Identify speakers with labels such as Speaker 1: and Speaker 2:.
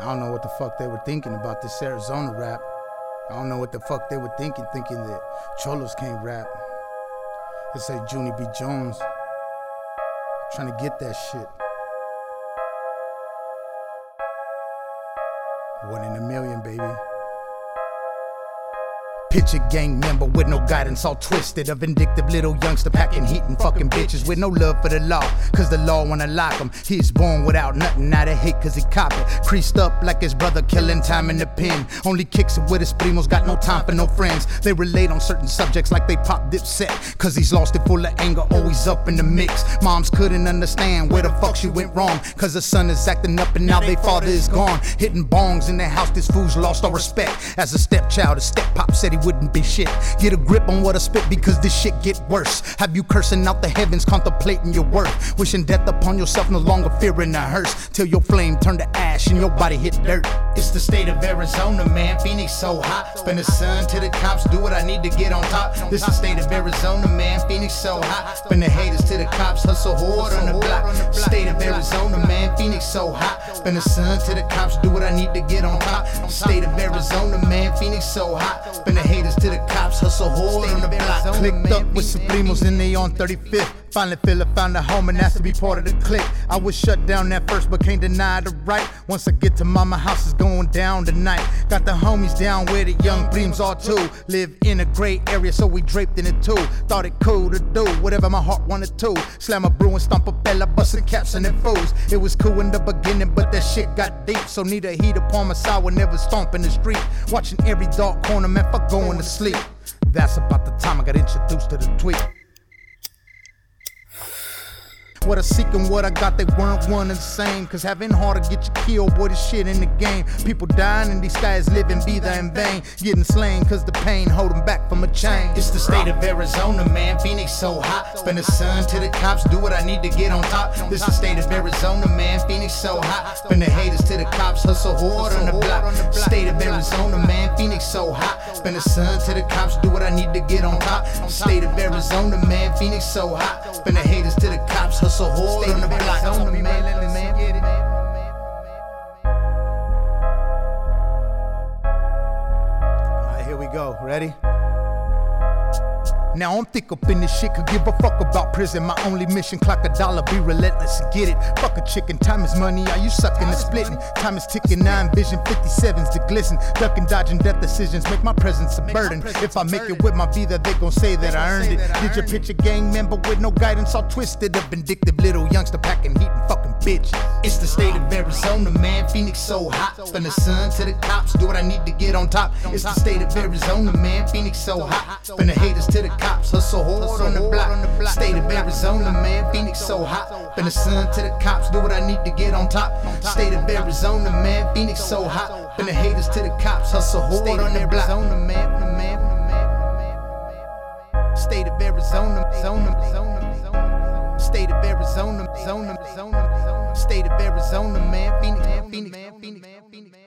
Speaker 1: I don't know what the fuck they were thinking about this Arizona rap. I don't know what the fuck they were thinking, thinking that Cholos can't rap. They say JuNi-B. Jones. Trying to get that shit. One in a million, baby. Picture gang member with no guidance, all twisted. A vindictive little youngster packing heat and fucking bitches with no love for the law. Cause the law wanna lock him. He's born without nothing, out of hate cause he cop it. Creased up like his brother, killing time in the pen. Only kicks it with his primos, got no time for no friends. They relate on certain subjects like they pop dipset. Cause he's lost it full of anger, always up in the mix. Moms couldn't understand where the fuck she went wrong. Cause the son is acting up and now they father is gone. Hitting bongs in the house, this fool's lost all respect. As a stepchild, his step pop said he wouldn't be shit. Get a grip on what I spit because this shit get worse. Have you cursing out the heavens, contemplating your worth? Wishing death upon yourself, no longer fearing the hearse. Till your flame turn to ash and your body hit dirt. It's the state of Arizona, man. Phoenix so hot. Spend the sun to the cops, do what I need to get on top. This the state of Arizona, man. Phoenix so hot. Spend the haters to the cops, hustle hard on the block. State of Arizona, man. Phoenix so hot. Spend the sun to the cops, do what I need to get on top. State of Arizona, man. Phoenix so hot. Spend the haters to the cops, hustle hard on the. Clicked up with some primos and they on 35th. Finally feel I found a home and asked to be part of the clique. I was shut down at first, but can't deny the right. Once I get to mama house, it's going down tonight. Got the homies down with it, young dreams are too. Live in a gray area, so we draped in it too. Thought it cool to do whatever my heart wanted to. Slam a brew and stomp a bella, busting caps and then fools. It was cool in the beginning, but that shit got deep. So need a heat upon my side whenever stomping the street. Watching every dark corner, man, fuck going to sleep. That's about the time I got introduced to the tweet. What I seek and what I got, they weren't one and the same. Cause having hard to get you killed, boy, this shit in the game. People dying and these guys living be there in vain. Getting slain cause the pain hold them back from a chain. It's the state of Arizona, man. Phoenix so hot. Spend the sun to the cops, do what I need to get on top. This the state of Arizona, man. Phoenix so hot. Spend the haters the cops, hustle hard on the block. State of Arizona, man. Phoenix so hot. Spend the sun to the cops, do what I need to get on top. State of Arizona, man. Phoenix so hot. Spend the haters to the cops, hustle hard on the block. On the man, man, get it. Alright, here we go. Ready? Now I'm thick up in this shit, could give a fuck about prison. My only mission, clock a dollar, be relentless and get it. Fuck a chicken, time is money, are you sucking and splitting? Time is ticking, nine vision, 57s to glisten. Ducking, dodging death decisions, make my presence a burden. If I make it with my vida, they gon' say that I earned it. Did you picture gang member with no guidance, all twisted? A vindictive little youngster packing heat and fucking bitch. It's the state of Arizona, man. Phoenix so hot. From the sun to the cops, do what I need to get on top. It's the state of Arizona, man. Phoenix so hot. From the haters to the cops, hustle hard on the block. State of Arizona, man. Phoenix so hot. From the sun to the cops, do what I need to get on top. State of Arizona, man. Phoenix so hot. From the haters to the cops, hustle hard on the block. man, man, man, man. State of Arizona, zona, zona, zona. Zone. State of Arizona, zona, zona, zona. State of Arizona, man. Phoenix, Phoenix, Phoenix, Phoenix, Phoenix.